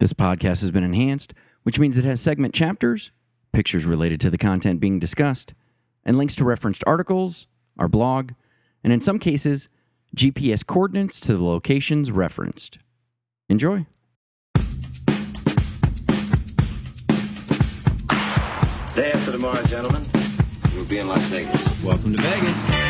This podcast has been enhanced, which means it has segment chapters, pictures related to the content being discussed, and links to referenced articles, our blog, and in some cases, GPS coordinates to the locations referenced. Enjoy. Day after tomorrow, gentlemen, we'll be in Las Vegas. Welcome to Vegas.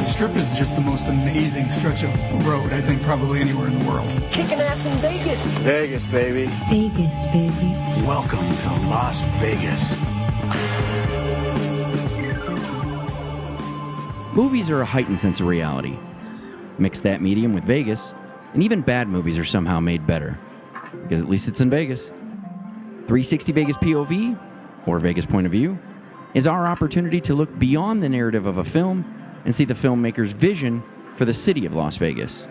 The strip is just the most amazing stretch of road, I think, probably anywhere in the world. Kicking ass in Vegas. Vegas, baby. Vegas, baby. Welcome to Las Vegas. Movies are a heightened sense of reality. Mix that medium with Vegas, and even bad movies are somehow made better. Because at least it's in Vegas. 360 Vegas POV, or Vegas point of view, is our opportunity to look beyond the narrative of a film and see the filmmaker's vision for the city of Las Vegas.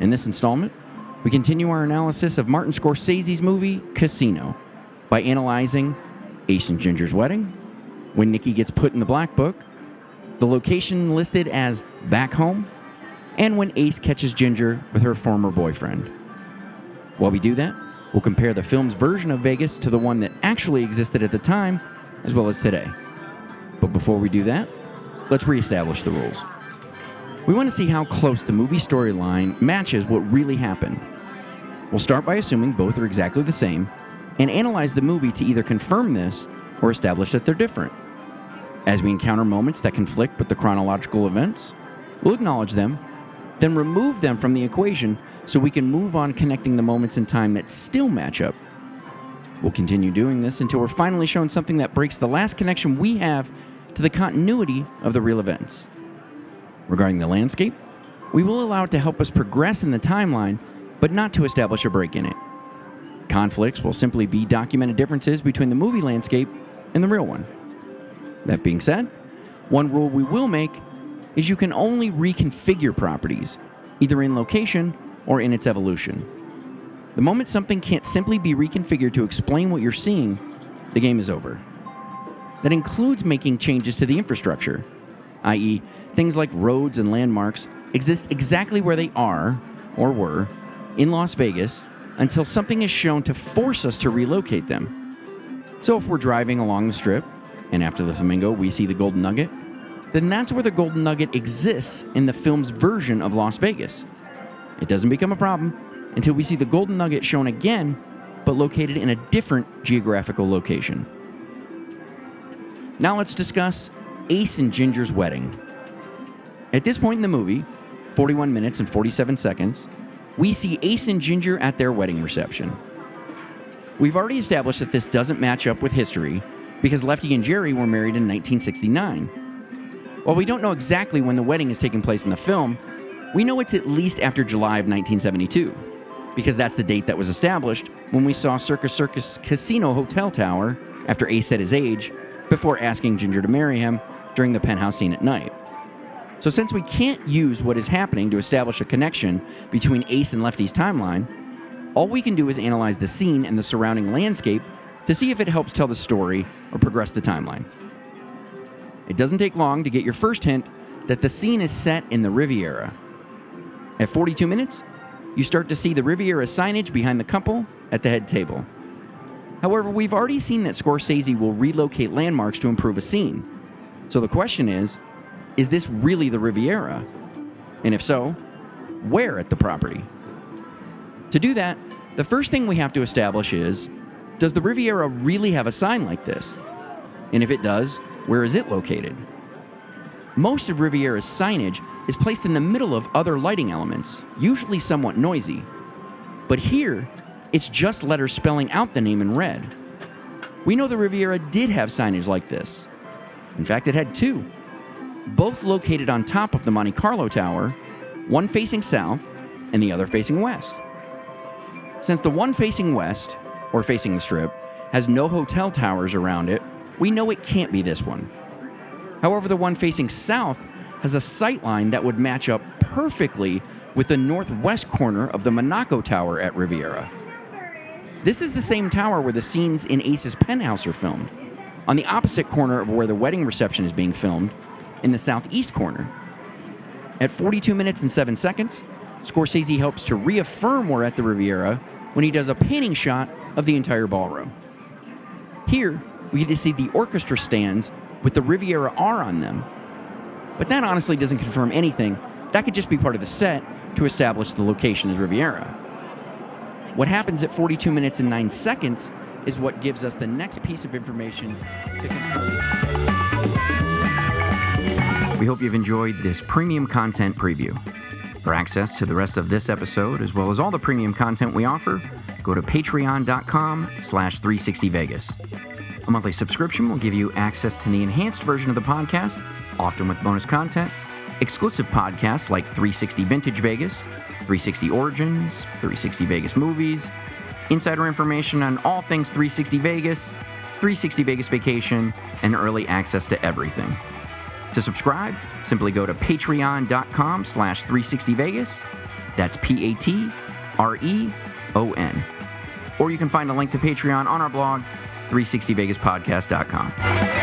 In this installment, we continue our analysis of Martin Scorsese's movie Casino by analyzing Ace and Ginger's wedding, when Nikki gets put in the black book, the location listed as back home, and when Ace catches Ginger with her former boyfriend. While we do that, we'll compare the film's version of Vegas to the one that actually existed at the time, as well as today. But before we do that, let's reestablish the rules. We want to see how close the movie storyline matches what really happened. We'll start by assuming both are exactly the same and analyze the movie to either confirm this or establish that they're different. As we encounter moments that conflict with the chronological events, we'll acknowledge them, then remove them from the equation so we can move on connecting the moments in time that still match up. We'll continue doing this until we're finally shown something that breaks the last connection we have to the continuity of the real events. Regarding the landscape, we will allow it to help us progress in the timeline, but not to establish a break in it. Conflicts will simply be documented differences between the movie landscape and the real one. That being said, one rule we will make is you can only reconfigure properties, either in location or in its evolution. The moment something can't simply be reconfigured to explain what you're seeing, the game is over. That includes making changes to the infrastructure, i.e., things like roads and landmarks exist exactly where they are, or were, in Las Vegas until something is shown to force us to relocate them. So if we're driving along the strip, and after the Flamingo we see the Golden Nugget, then that's where the Golden Nugget exists in the film's version of Las Vegas. It doesn't become a problem until we see the Golden Nugget shown again, but located in a different geographical location. Now let's discuss Ace and Ginger's wedding. At this point in the movie, 41 minutes and 47 seconds, we see Ace and Ginger at their wedding reception. We've already established that this doesn't match up with history because Lefty and Geri were married in 1969. While we don't know exactly when the wedding is taking place in the film, we know it's at least after July of 1972 because that's the date that was established when we saw Circus Circus Casino Hotel Tower after Ace said his age before asking Ginger to marry him during the penthouse scene at night. So, since we can't use what is happening to establish a connection between Ace and Lefty's timeline, all we can do is analyze the scene and the surrounding landscape to see if it helps tell the story or progress the timeline. It doesn't take long to get your first hint that the scene is set in the Riviera. At 42 minutes, you start to see the Riviera signage behind the couple at the head table. However, we've already seen that Scorsese will relocate landmarks to improve a scene. So the question is is this really the Riviera? And if so, where at the property? To do that, the first thing we have to establish is does the Riviera really have a sign like this? And if it does, where is it located? Most of Riviera's signage is placed in the middle of other lighting elements, usually somewhat noisy. But here, it's just letters spelling out the name in red. We know the Riviera did have signage like this. In fact, it had two, both located on top of the Monte Carlo Tower, one facing south and the other facing west. Since the one facing west, or facing the strip, has no hotel towers around it, we know it can't be this one. However, the one facing south has a sight line that would match up perfectly with the northwest corner of the Monaco Tower at Riviera. This is the same tower where the scenes in Ace's penthouse are filmed, on the opposite corner of where the wedding reception is being filmed, in the southeast corner. At 42 minutes and 7 seconds, Scorsese helps to reaffirm we're at the Riviera when he does a panning shot of the entire ballroom. Here, we get to see the orchestra stands with the Riviera R on them. But that honestly doesn't confirm anything. That could just be part of the set to establish the location as Riviera. What happens at 42 minutes and 9 seconds is what gives us the next piece of information to confirm. We hope you've enjoyed this premium content preview. For access to the rest of this episode, as well as all the premium content we offer, go to patreon.com slash 360vegas. A monthly subscription will give you access to the enhanced version of the podcast, often with bonus content, exclusive podcasts like 360 Vintage Vegas, 360 Origins, 360 Vegas Movies, insider information on all things 360 Vegas, 360 Vegas Vacation, and early access to everything. To subscribe, simply go to patreon.com slash 360vegas. That's P-A-T-R-E-O-N. Or you can find a link to Patreon on our blog, 360vegaspodcast.com.